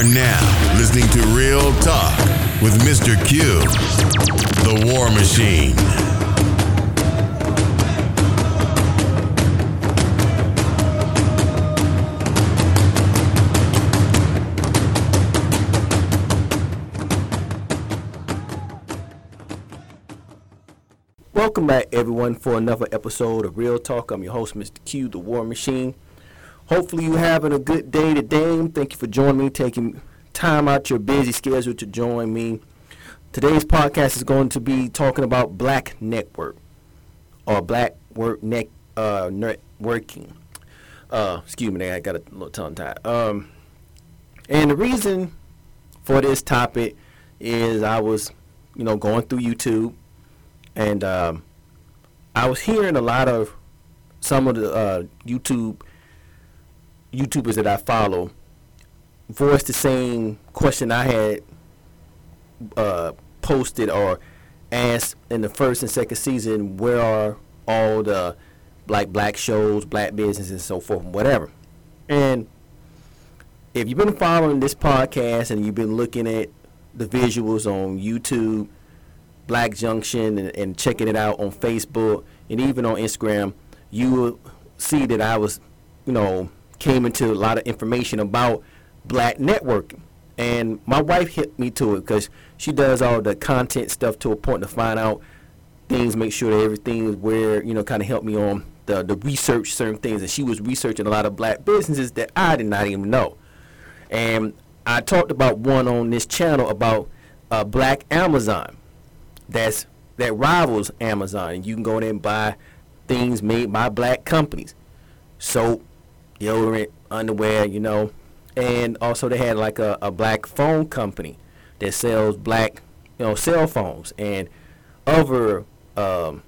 are now listening to Real Talk with Mr. Q, the War Machine. Welcome back, everyone, for another episode of Real Talk. I'm your host, Mr. Q, the War Machine. Hopefully, you're having a good day today. Thank you for joining me, taking time out your busy schedule to join me. Today's podcast is going to be talking about Black Network or Black Work Net uh, Networking. Uh, excuse me, I got a little tongue tied. Um, and the reason for this topic is I was, you know, going through YouTube and um, I was hearing a lot of some of the uh, YouTube YouTubers that I follow voiced the same question I had uh, posted or asked in the first and second season. Where are all the like black shows, black businesses, and so forth, and whatever. And if you've been following this podcast and you've been looking at the visuals on YouTube Black Junction and, and checking it out on Facebook and even on Instagram, you will see that I was, you know, came into a lot of information about black networking. And my wife hit me to it because she does all the content stuff to a point to find out things, make sure that everything is where, you know, kind of help me on the, the research certain things. And she was researching a lot of black businesses that I did not even know. And I talked about one on this channel about uh, Black Amazon that's that rivals Amazon. You can go there and buy things made by black companies, soap, deodorant, underwear, you know, and also they had like a, a black phone company that sells black, you know, cell phones and other um,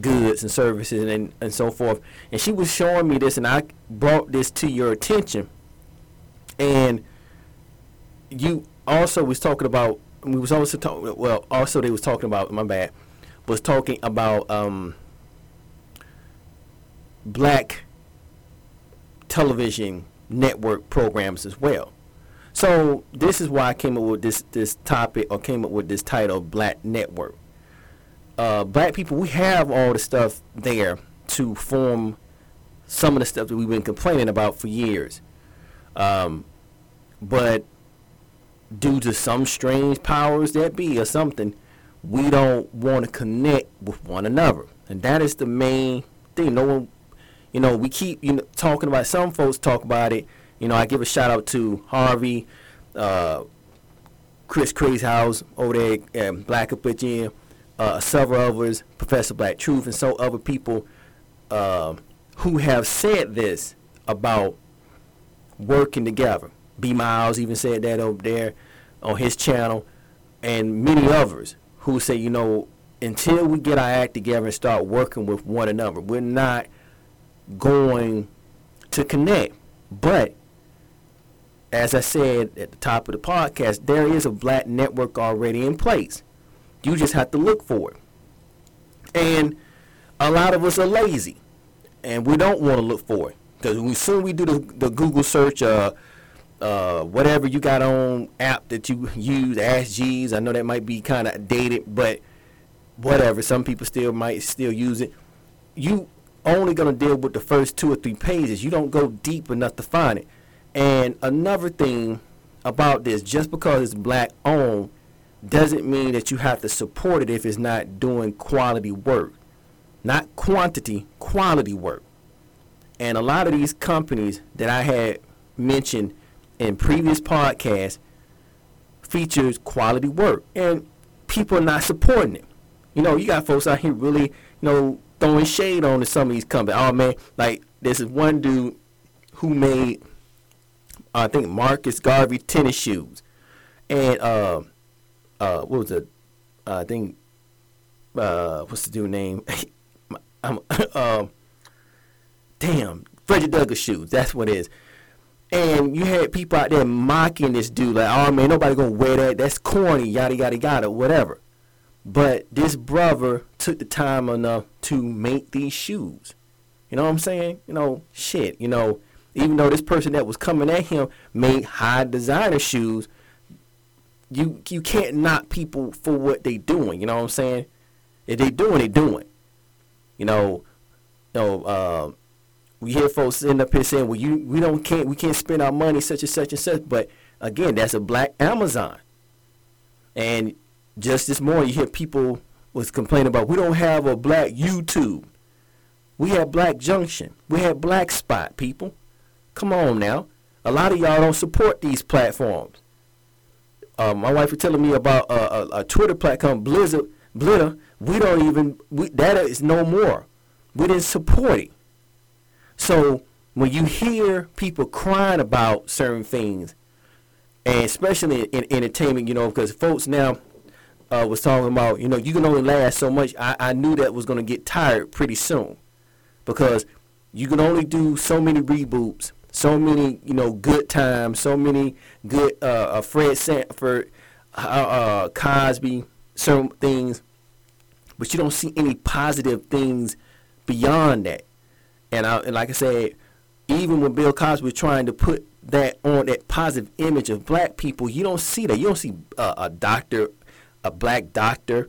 goods and services and, and so forth. And she was showing me this, and I brought this to your attention. And you also was talking about we was also talking. Well, also they was talking about my bad. Was talking about um, black television network programs as well. So this is why I came up with this this topic or came up with this title, Black Network. Uh, black people, we have all the stuff there to form some of the stuff that we've been complaining about for years. Um, but due to some strange powers that be or something, we don't want to connect with one another. And that is the main thing. No one, you know, we keep you know talking about. Some folks talk about it. You know, I give a shout out to Harvey, uh, Chris Crazy House over there at Black Up uh, several others, Professor Black Truth, and so other people uh, who have said this about working together. B Miles even said that over there on his channel, and many others who say, you know, until we get our act together and start working with one another, we're not going to connect. But as I said at the top of the podcast, there is a black network already in place. You just have to look for it. And a lot of us are lazy, and we don't want to look for it because as soon we do the, the Google search, uh, uh, whatever you got on app that you use, Ask Jeeves. I know that might be kind of dated, but whatever. Some people still might still use it. You only gonna deal with the first two or three pages. You don't go deep enough to find it. And another thing about this, just because it's black owned, doesn't mean that you have to support it if it's not doing quality work. Not quantity, quality work. And a lot of these companies that I had mentioned in previous podcasts features quality work, and people are not supporting it. You know, you got folks out here really, you know, throwing shade on to some of these companies. Oh man, like this is one dude who made, I think Marcus Garvey tennis shoes, and uh, uh, what was it? Uh, I think, uh, what's the dude name? I'm, uh, damn, Frederick Douglass shoes. That's what it is. And you had people out there mocking this dude, like, oh man, nobody gonna wear that. That's corny, yada yada yada, whatever. But this brother took the time enough to make these shoes. You know what I'm saying? You know, shit. You know, Even though this person that was coming at him made high designer shoes, you you can't knock people for what they doing. You know what I'm saying? If they doing, they doing. You know, you know. Uh, we hear folks end up here saying, "Well, you we don't can't we can't spend our money such and such and such." But again, that's a black Amazon. And just this morning, you hear people was complaining about we don't have a black YouTube. We have Black Junction. We have Black Spot. People, come on now. A lot of y'all don't support these platforms. Uh, my wife was telling me about a, a, Twitter platform, Blizzard, Blitter. We don't even we, that is no more. We didn't support it. So when you hear people crying about certain things, and especially in, in entertainment, you know, because folks now uh, was talking about, you know, you can only last so much. I, I knew that was going to get tired pretty soon because you can only do so many reboots, so many, you know, good times, so many good uh, uh, Fred Sanford, uh, uh, Cosby, certain things, but you don't see any positive things beyond that. And, I, and like I said, even when Bill Cosby was trying to put that on that positive image of black people, you don't see that. You don't see uh, a doctor, a black doctor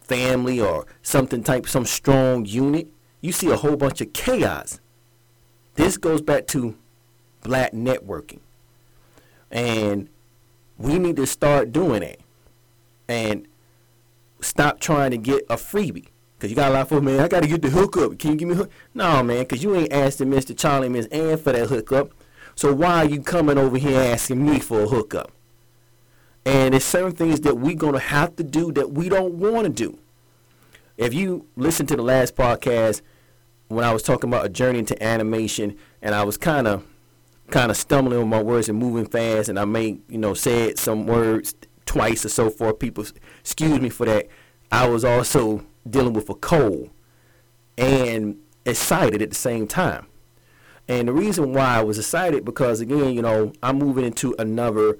family or something type, some strong unit. You see a whole bunch of chaos. This goes back to black networking. And we need to start doing it. And stop trying to get a freebie. Cause you got a lot folks, man. I got to get the hookup. Can you give me hook? No, man. Cause you ain't asking Mr. Charlie, Miss Ann for that hookup. So why are you coming over here asking me for a hookup? And it's certain things that we're gonna have to do that we don't want to do. If you listen to the last podcast when I was talking about a journey into animation, and I was kind of kind of stumbling on my words and moving fast, and I may you know said some words twice or so forth. People excuse me for that. I was also dealing with a cold and excited at the same time. And the reason why I was excited because again, you know, I'm moving into another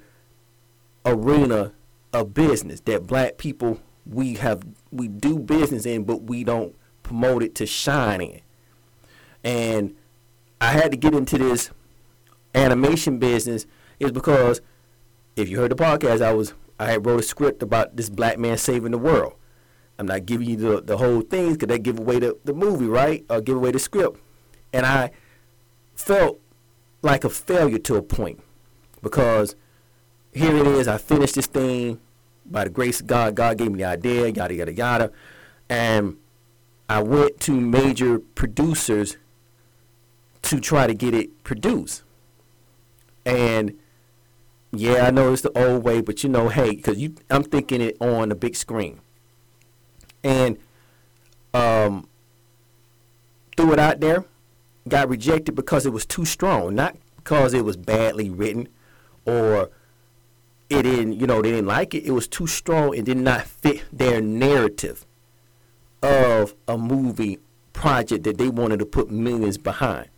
arena of business that black people we have we do business in but we don't promote it to shine in. And I had to get into this animation business is because if you heard the podcast I was I wrote a script about this black man saving the world. I'm not giving you the, the whole thing because they give away the, the movie, right? Or give away the script. And I felt like a failure to a point because here it is. I finished this thing by the grace of God. God gave me the idea, yada, yada, yada. And I went to major producers to try to get it produced. And yeah, I know it's the old way, but you know, hey, because you, I'm thinking it on the big screen and um, threw it out there. Got rejected because it was too strong, not because it was badly written or it didn't, you know, they didn't like it. It was too strong and did not fit their narrative of a movie project that they wanted to put millions behind.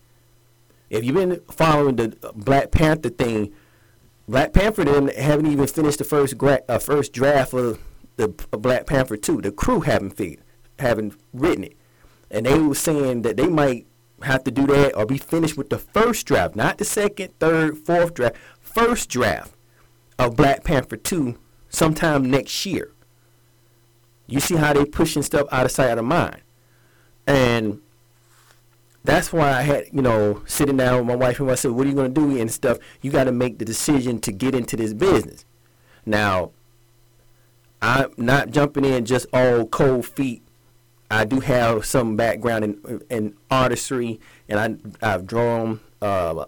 If you've been following the Black Panther thing, Black Panther didn't haven't even finished the first gra- uh, first draft of the Black Panther 2. The crew haven't figured, haven't written it. And they were saying that they might have to do that or be finished with the first draft, not the second, third, fourth draft, first draft of Black Panther 2 sometime next year. You see how they pushing stuff out of sight, out of mind. And that's why I had, you know, sitting down with my wife and I said, what are you going to do and stuff? You got to make the decision to get into this business. Now, I'm not jumping in just all cold feet. I do have some background in, in artistry, and I, I've drawn uh,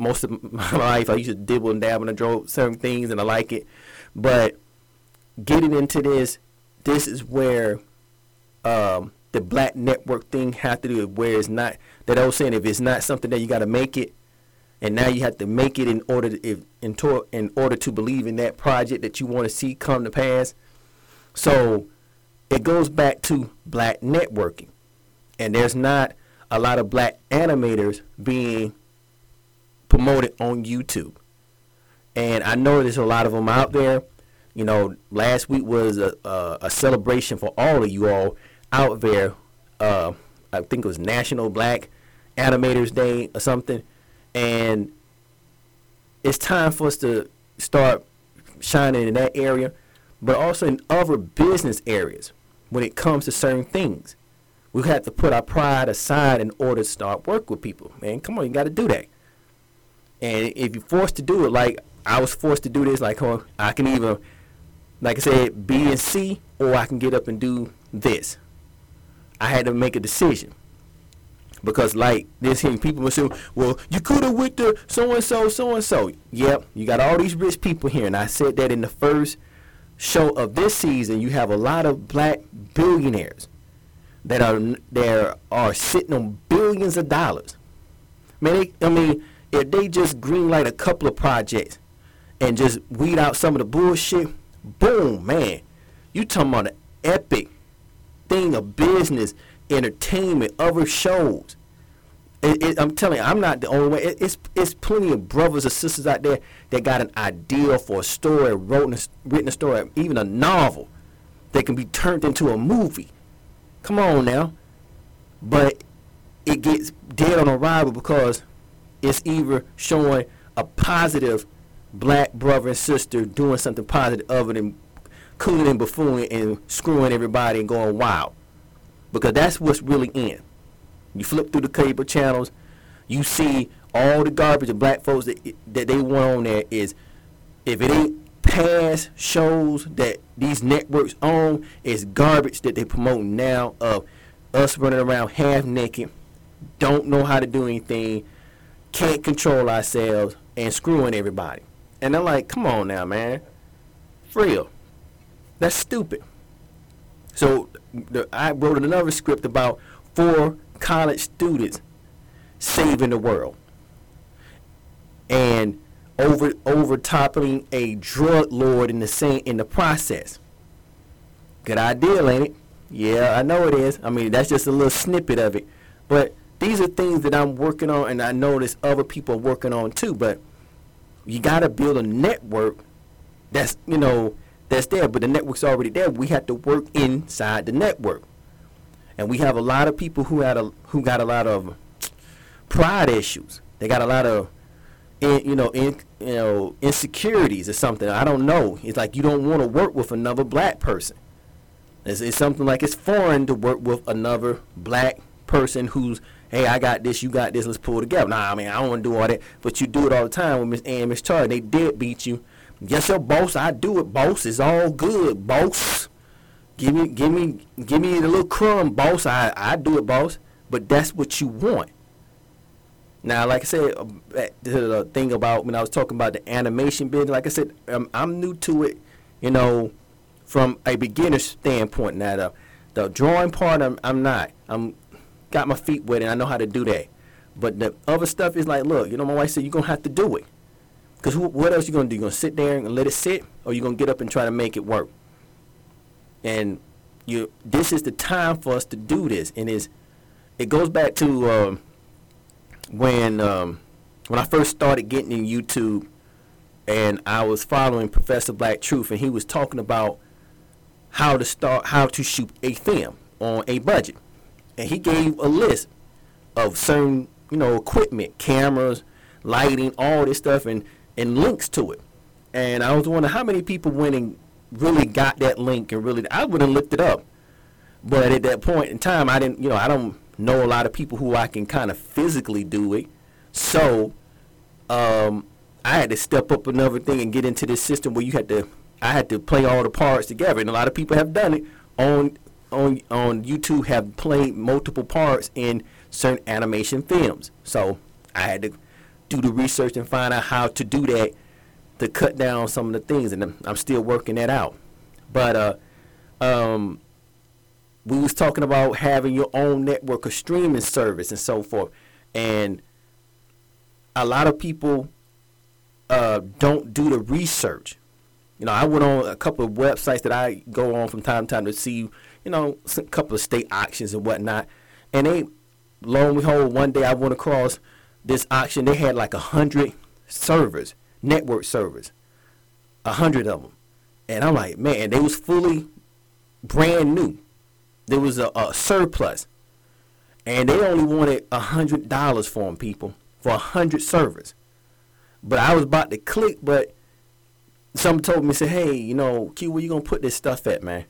most of my life. I used to dibble and dabble and draw certain things, and I like it. But getting into this, this is where um, the black network thing has to do. with Where it's not that old saying, if it's not something that you got to make it, and now you have to make it in order to, if, in, to, in order to believe in that project that you want to see come to pass so it goes back to black networking. And there's not a lot of black animators being promoted on YouTube. And I know there's a lot of them out there. You know, last week was a, a, a celebration for all of you all out there. Uh, I think it was National Black Animators Day or something. and it's time for us to start shining in that area, but also in other business areas when it comes to certain things. We have to put our pride aside in order to start work with people. Man, come on, you got to do that. And if you're forced to do it, like I was forced to do this, like oh, I can either, like I said, B and C, or I can get up and do this. I had to make a decision. Because like this here people will say well you could have went to so and so so and so yep you got all these rich people here and i said that in the first show of this season you have a lot of black billionaires that are there are sitting on billions of dollars. Man they, i mean if they just greenlight a couple of projects and just weed out some of the bullshit boom man you talking about an epic thing of business entertainment, other shows. It, it, I'm telling you, I'm not the only one. It, it's it's plenty of brothers or sisters out there that got an idea for a story, wrote a, written a story, even a novel that can be turned into a movie. Come on now, but it gets dead on arrival because it's either showing a positive black brother and sister doing something positive other than cooning and buffooning and screwing everybody and going wild because that's what's really in. You flip through the cable channels, you see all the garbage of black folks that that they want on there is if it ain't past shows that these networks own, it's garbage that they promote now of us running around half naked, don't know how to do anything, can't control ourselves, and screwing everybody. And I'm like, come on now, man. For real. That's stupid. So the, I wrote another script about four college students saving the world and over over toppling a drug lord in the same in the process. Good idea, ain't it? Yeah, I know it is. I mean, that's just a little snippet of it. But these are things that I'm working on, and I know there's other people are working on too. But you got to build a network that's you know that's there, but the network's already there. We have to work inside the network, and we have a lot of people who had a who got a lot of pride issues. They got a lot of in, you know in, you know insecurities or something. I don't know. It's like you don't want to work with another black person. It's, it's something like it's foreign to work with another black person who's hey, I got this, you got this, let's pull together. Nah, I mean, I don't want to do all that, but you do it all the time with Miss Ann, Miss Charlie. They did beat you Yes, sir, boss. I do it, boss. It's all good, boss. Give me, give me, give me the little crumb, boss. I, I do it, boss. But that's what you want. Now, like I said, uh, the thing about when I was talking about the animation business, like I said, um, I'm new to it, you know, from a beginner standpoint. Now, the, the drawing part, I'm, I'm not. I'm got my feet wet and I know how to do that. But the other stuff is like, look, you know, my wife said you're gonna have to do it. Because what else you gonna do? You gonna sit there and let it sit, or you gonna get up and try to make it work? And you, this is the time for us to do this, and is it goes back to um, when um, when I first started getting in YouTube, and I was following Professor Black Truth, and he was talking about how to start, how to shoot a film on a budget, and he gave a list of certain, you know, equipment, cameras, lighting, all this stuff, and and links to it. And I was wondering how many people went and really got that link and really I would have looked it up. But at that point in time I didn't you know, I don't know a lot of people who I can kind of physically do it. So um, I had to step up another thing and get into this system where you had to I had to play all the parts together and a lot of people have done it on on on YouTube have played multiple parts in certain animation films. So I had to do the research and find out how to do that to cut down some of the things, and I'm, still working that out. But uh, um, we was talking about having your own network of streaming service and so forth, and a lot of people uh, don't do the research. You know, I went on a couple of websites that I go on from time to time to see, you know, a couple of state auctions and whatnot, and they, lo and behold, one day I went across this auction, they had like a hundred servers, network servers, a hundred of them, and I'm like, man, they was fully brand new. There was a, a surplus, and they only wanted a hundred dollars for them, people. for a hundred servers. But I was about to click, but someone told me, say, hey, you know, Q, where you gonna put this stuff at, man?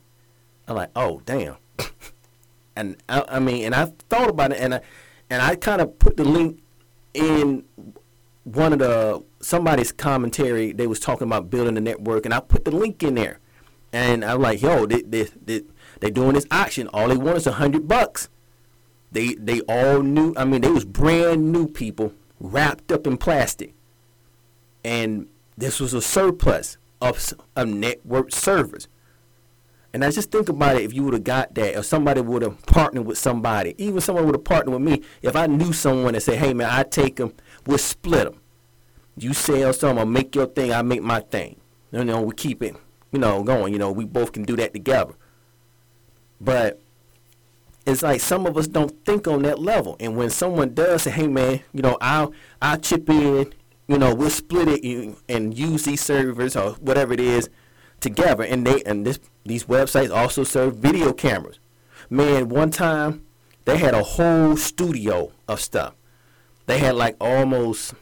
I'm like, oh, damn. and I, I mean, and I thought about it, and I, and I kind of put the link in one of the somebody's commentary. They was talking about building the network, and I put the link in there, and I'm like, yo, they they they, they doing this auction. All they want is a hundred bucks. They they all knew. I mean, they was brand new people wrapped up in plastic, and this was a surplus of, of network servers. And I just think about it if you would have got that, or somebody would have partnered with somebody, even someone would have partnered with me. If I knew someone and say, hey man, I take them, we'll split them. You sell some, I'll make your thing, I make my thing. You know, we keep it, you know, going. You know, we both can do that together. But it's like some of us don't think on that level. And when someone does say, hey man, you know, I'll I'll chip in you know, we'll split it and use these servers or whatever it is together. And they and this these websites also serve video cameras. Man, one time they had a whole studio of stuff. They had like almost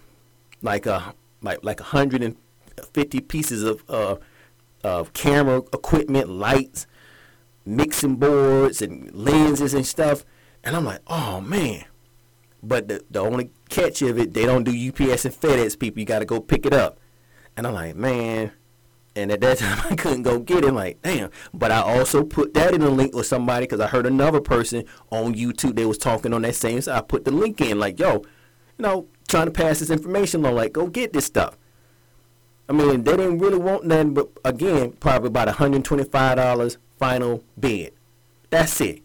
like a like like 150 pieces of uh, of camera equipment, lights, mixing boards, and lenses and stuff. And I'm like, oh man. But the the only catch of it, they don't do UPS and FedEx people. You got to go pick it up. And I'm like, man. And at that time, I couldn't go get it. Like, damn. But I also put that in a link with somebody because I heard another person on YouTube. They was talking on that same. So I put the link in, like, yo, you know, trying to pass this information on, like, go get this stuff. I mean, they didn't really want nothing, but again, probably about $125 final bid. That's it.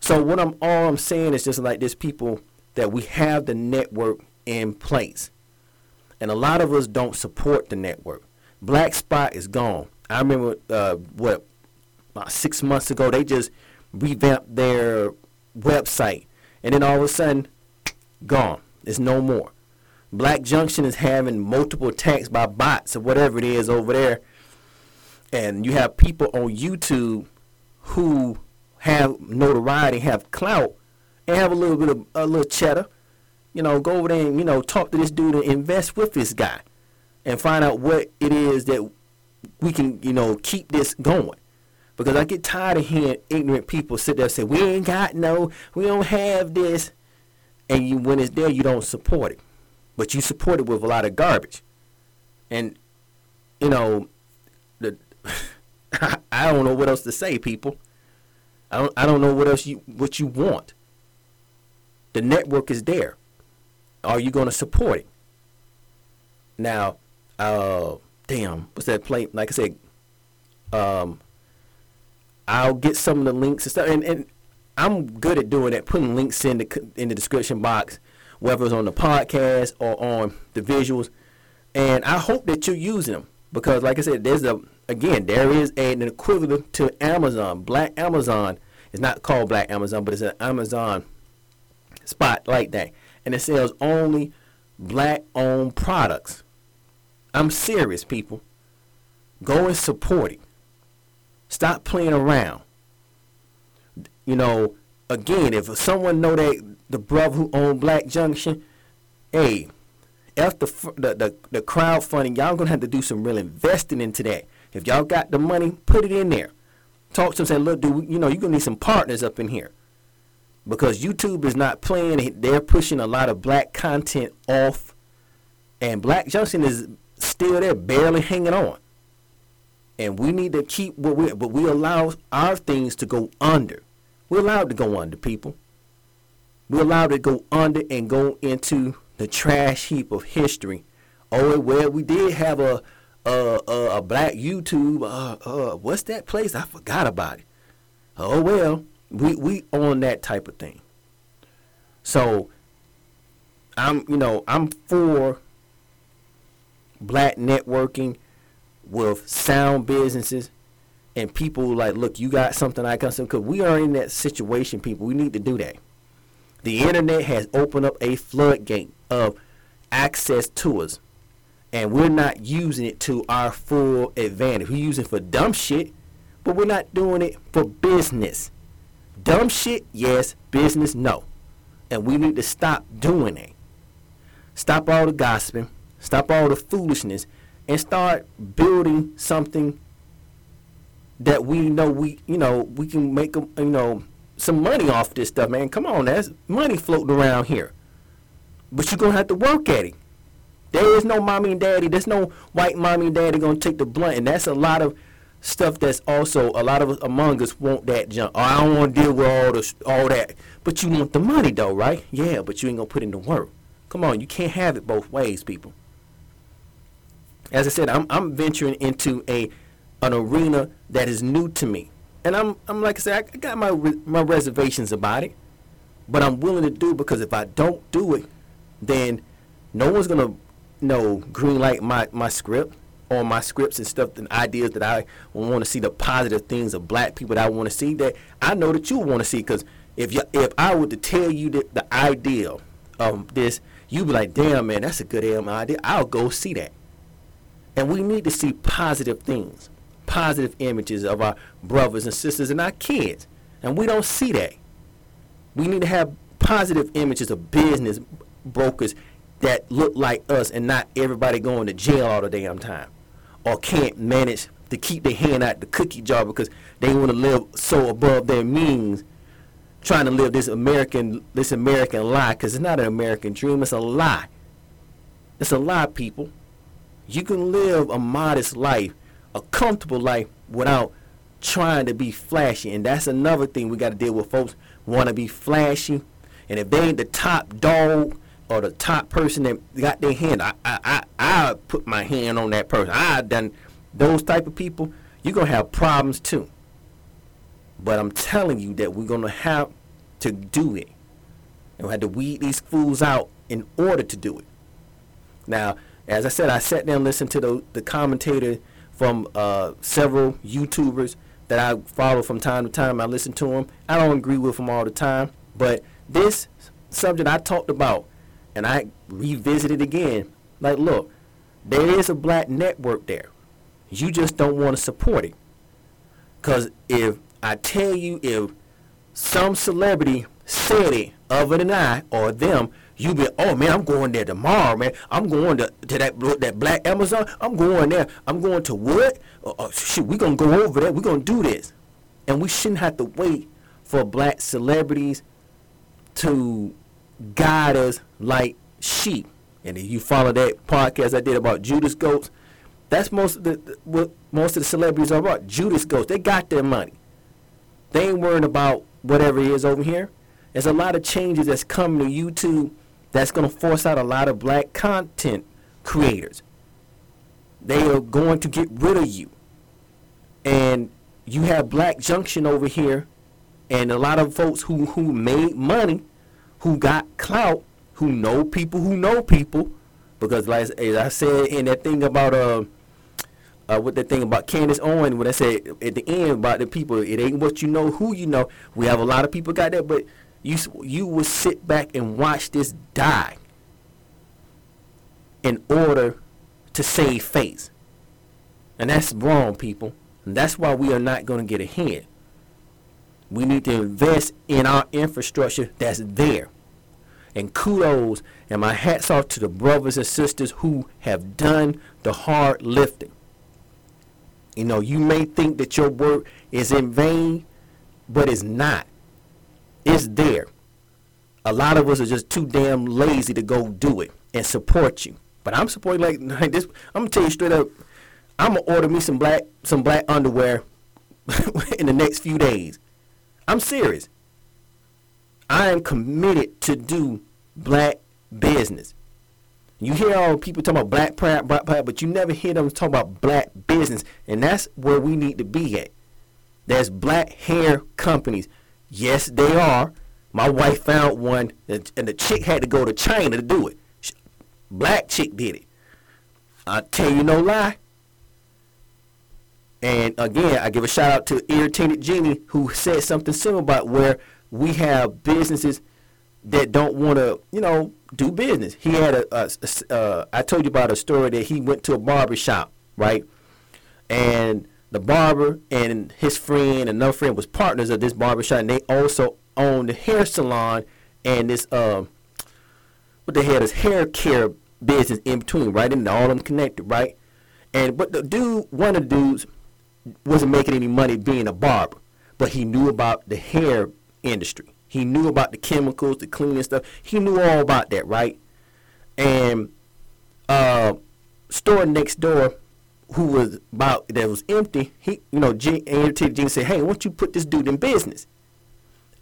So what I'm all I'm saying is just like this people that we have the network in place. And a lot of us don't support the network. Black Spot is gone. I remember uh, what about six months ago they just revamped their website, and then all of a sudden, gone. It's no more. Black Junction is having multiple attacks by bots or whatever it is over there, and you have people on YouTube who have notoriety, have clout, and have a little bit of a little cheddar. You know, go over there and you know talk to this dude and invest with this guy, and find out what it is that we can you know keep this going. Because I get tired of hearing ignorant people sit there and say we ain't got no, we don't have this, and you when it's there you don't support it, but you support it with a lot of garbage, and you know the I don't know what else to say, people. I don't I don't know what else you what you want. The network is there. Are you going to support it? Now, uh, damn, what's that play? Like I said, um, I'll get some of the links and stuff, and, and I'm good at doing that, putting links in the in the description box, whether it's on the podcast or on the visuals, and I hope that you're using them because, like I said, there's a again there is an equivalent to Amazon. Black Amazon It's not called Black Amazon, but it's an Amazon spot like that, and it sells only black-owned products. I'm serious, people. Go and support it. Stop playing around. You know, again, if someone know that the brother who owned Black Junction, hey, after the, the the crowdfunding, y'all gonna have to do some real investing into that. If y'all got the money, put it in there. Talk to them, say, look, dude, you know, you're gonna need some partners up in here because YouTube is not playing. They're pushing a lot of black content off, and Black Junction is still there, barely hanging on. And we need to keep what we, but we allow our things to go under. We're allowed to go under, people. We're allowed to go under and go into the trash heap of history. Oh, well, we did have a a, a, a black YouTube. Uh, uh, what's that place? I forgot about it. Oh well, we we on that type of thing. So I'm you know I'm for black networking with sound businesses and people like look you got something I got something because we are in that situation people we need to do that. The internet has opened up a floodgate of access to us and we're not using it to our full advantage. We're using it for dumb shit, but we're not doing it for business. Dumb shit, yes. Business, no. And we need to stop doing it. stop all the gossiping, stop all the foolishness, and start building something that we know we you know we can make um, you know some money off this stuff, man. Come on, that's money floating around here, but you're gonna have to work at it. There is no mommy and daddy. There's no white mommy and daddy gonna take the blunt, and that's a lot of stuff. That's also a lot of us among us want that junk. Oh, I don't want to deal with all this, all that. But you want the money though, right? Yeah, but you ain't gonna put in the work. Come on, you can't have it both ways, people. As I said, I'm I'm venturing into a an arena that is new to me, and I'm I'm like I said, I got my my reservations about it, but I'm willing to do because if I don't do it, then no one's gonna know green light my my script or my scripts and stuff and ideas that I want to see the positive things of black people that I want to see that I know that you want to see because if you if I were to tell you the, the idea of this, you'd be like, damn man, that's a good damn idea. I'll go see that. And we need to see positive things, positive images of our brothers and sisters and our kids. And we don't see that. We need to have positive images of business brokers that look like us and not everybody going to jail all the damn time or can't manage to keep their hand out the cookie jar because they want to live so above their means trying to live this American this American lie because it's not an American dream it's a lie it's a lie people you can live a modest life, a comfortable life without trying to be flashy. And that's another thing we got to deal with. Folks want to be flashy. And if they ain't the top dog or the top person that got their hand, I, I, I, I put my hand on that person. I done those type of people, you're to have problems too. But I'm telling you that we're to have to do it. And we had to weed these fools out in order to do it. Now, as I said, I sat down and listened to the, the commentator from uh, several YouTubers that I follow from time to time. I listen to them. I don't agree with them all the time, but this subject I talked about, and I revisited again. Like, look, there is a black network there. You just don't want to support it. Because if I tell you, if some celebrity said it, other than I or them, you be, oh man, I'm going there tomorrow, man. I'm going to, to that that Black Amazon. I'm going there. I'm going to what? Uh, uh, shit, we gonna go over there. We gonna do this, and we shouldn't have to wait for black celebrities to guide us like sheep. And if you follow that podcast I did about Judas goats, that's most of the what most of the celebrities are about. Judas goats. They got their money. They ain't worrying about whatever it is over here. There's a lot of changes that's coming to YouTube that's going to force out a lot of black content creators. They are going to get rid of you. And you have Black Junction over here and a lot of folks who, who made money, who got clout, who know people who know people. Because like as I said in that thing about uh uh, with the thing about Candace Owen, when I said at the end about the people, it ain't what you know, who you know. We have a lot of people got that, but you you would sit back and watch this die in order to save face. And that's wrong, people. And that's why we are not going to get ahead. We need to invest in our infrastructure that's there. And kudos and my hats off to the brothers and sisters who have done the hard lifting. You know, you may think that your work is in vain, but it's not. It's there. A lot of us are just too damn lazy to go do it and support you. But I'm supporting like, like this. I'm gonna tell you straight up. I'm gonna order me some black some black underwear in the next few days. I'm serious. I am committed to do black business. You hear all people talking about black pride, black pride, but you never hear them talk about black business, and that's where we need to be at. There's black hair companies. Yes, they are. My wife found one, and the chick had to go to China to do it. Black chick did it. I tell you no lie. And again, I give a shout out to Irritated Genie who said something similar about where we have businesses that don't want to, you know, do business. He had a, a, a uh, I told you about a story that he went to a barber shop, right? And the barber and his friend, another friend, was partners of this barbershop, and they also owned the hair salon and this uh, but they had his hair care business in between, right? And all of them connected, right? And but the dude, one of the dudes, wasn't making any money being a barber, but he knew about the hair industry. He knew about the chemicals, the cleaning stuff. He knew all about that, right? And uh, store next door, who was about that was empty. He, you know, G, and Gene said, "Hey, why don't you put this dude in business?"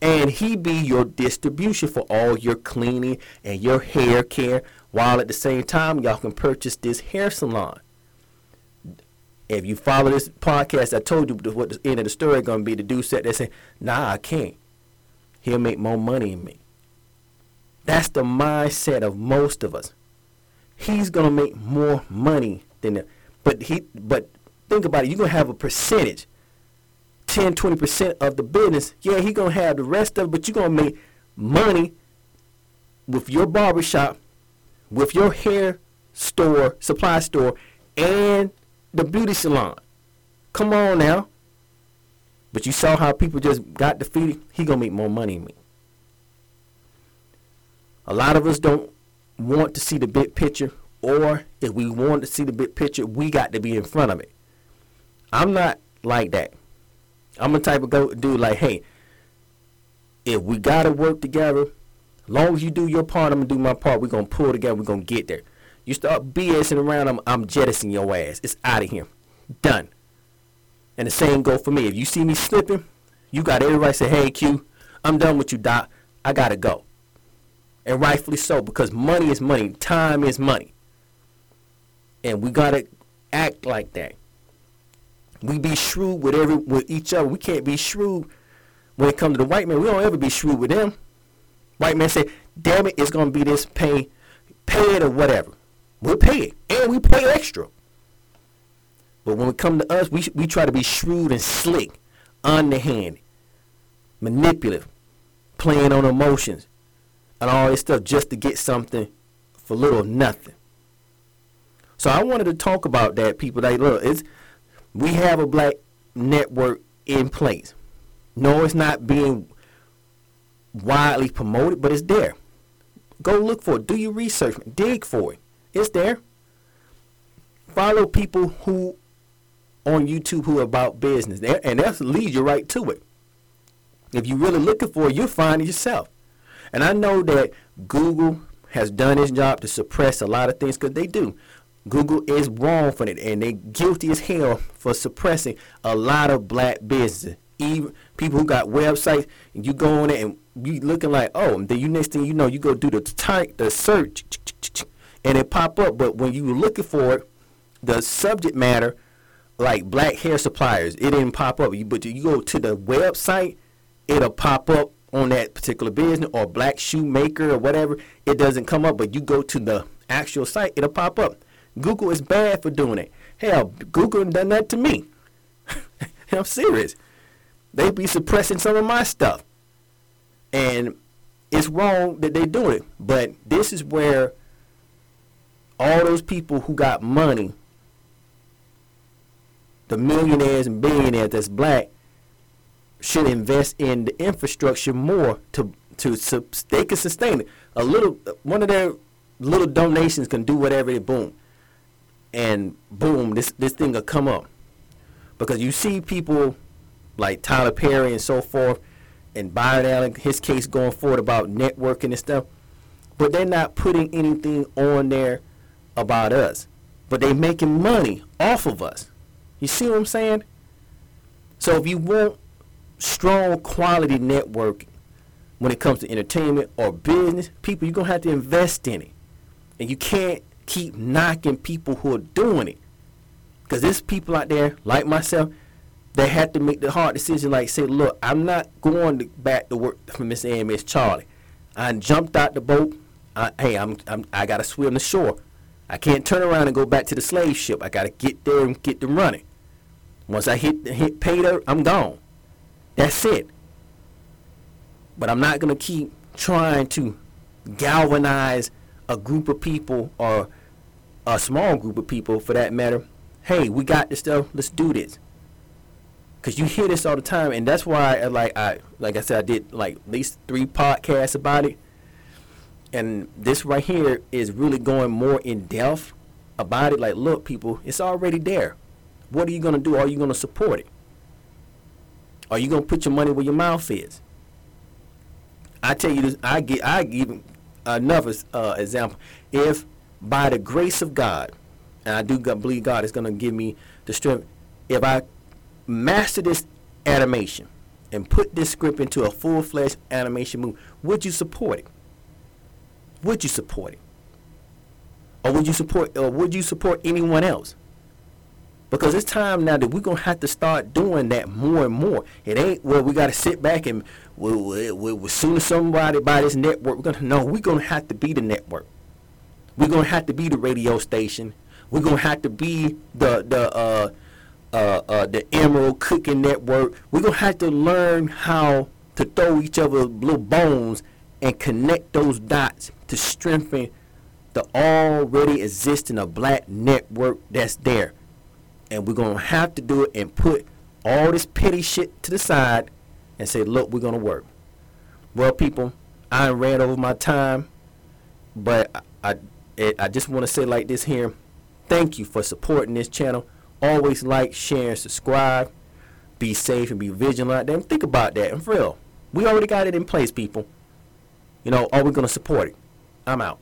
And he be your distribution for all your cleaning and your hair care, while at the same time y'all can purchase this hair salon. If you follow this podcast, I told you what the end of the story to be. The dude said they say, "Nah, I can't. He'll make more money than me." That's the mindset of most of us. He's gonna make more money than the, but he but think about it. You're gonna have a percentage, 10, 20 percent of the business. Yeah, he gonna have the rest of it, but you're gonna make money with your barbershop, with your hair store, supply store, and the beauty salon. Come on now. But you saw how people just got defeated. He gonna make more money than me. A lot of us don't want to see the big picture, or if we want to see the big picture, we got to be in front of it. I'm not like that. I'm the type of go dude like, hey, if we gotta work together, long as you do your part, I'm gonna do my part. We're gonna pull together. We're gonna get there. You start BSing around, I'm, I'm jettisoning your ass. It's out of here. Done. And the same go for me. If you see me slipping, you got everybody say, hey, Q, I'm done with you, Doc. I got to go. And rightfully so, because money is money. Time is money. And we got to act like that. We be shrewd with every with each other. We can't be shrewd when it comes to the white man. We don't ever be shrewd with them. White man say, damn it, it's to be this pay, pay it or whatever. We'll pay it, and we pay extra. But when it come to us, we we try to be shrewd and slick, underhanded, manipulative, playing on emotions, and all this stuff just to get something for little nothing. So I wanted to talk about that. People, like, look, it's we have a black network in place. No, it's not being widely promoted, but it's there. Go look for it. Do your research. Dig for it. It's there. Follow people who on YouTube who are about business, and that's lead you right to it. If you're really looking for it, you'll find it yourself. And I know that Google has done its job to suppress a lot of things because they do. Google is wrong for it, and they guilty as hell for suppressing a lot of black business. Even people who got websites, and you go on it and you looking like, oh, then you next thing you know, you go do the type, the search, and it pop up. But when you were looking for it, the subject matter, like black hair suppliers, it didn't pop up. But you go to the website, it'll pop up on that particular business or black shoemaker or whatever. It doesn't come up, but you go to the actual site, it'll pop up. Google is bad for doing it. Hell, Google done that to me. I'm serious. They be suppressing some of my stuff. And it's wrong that they do it. But this is where all those people who got money, the millionaires and billionaires that's black, should invest in the infrastructure more to to they can sustain it. A little one of their little donations can do whatever they boom, and boom, this this thing will come up, because you see people like Tyler Perry and so forth, and Byron Allen, his case going forward about networking and stuff, but they're not putting anything on there about us, but they making money off of us. You see what I'm saying? So if you want strong quality network when it comes to entertainment or business, people you're gonna have to invest in it, and you can't keep knocking people who are doing it, because there's people out there like myself that had to make the hard decision. Like say, look, I'm not going to back to work for Miss A Miss Charlie. I jumped out the boat. I, hey, I'm, I'm I gotta swim the shore. I can't turn around and go back to the slave ship. I got to get there and get them running. Once I hit hit pay dirt, I'm gone. That's it. But I'm not going to keep trying to galvanize a group of people or a small group of people for that matter. Hey, we got this stuff. Let's do this. Cause you hear this all the time, and that's why, like I, like I said, I did like at least three podcasts about it and this right here is really going more in depth about it. Like, look, people, it's already there. What are you gonna do? Are you gonna support it? Are you gonna put your money where your mouth is? I tell you this. I get. I give another uh, example. If by the grace of God, and I do believe God is gonna give me the strength. If I master this animation and put this script into a full-fledged animation movie, would you support it? Would you support it? Or would you support or would you support anyone else? Because it's time now that we're gonna have to start doing that more and more. It ain't well we gotta sit back and we we we as soon as somebody buy this network, we're gonna no, we're gonna have to be the network. We're gonna have to be the radio station. We're gonna have to be the the uh uh, uh, the Emerald Cooking Network. We're gonna have to learn how to throw each other little bones and connect those dots to strengthen the already existing a black network that's there. And we're gonna have to do it and put all this petty shit to the side and say, look, we're gonna work. Well, people, I ran over my time, but I I, I just want to say like this here. Thank you for supporting this channel. Always like, share, and subscribe. Be safe and be vigilant. Then think about that. And for real, we already got it in place, people. You know, are we gonna support it? I'm out.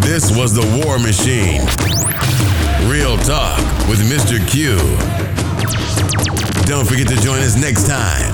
This was the War Machine. Real talk with Mr. Q. Don't forget to join us next time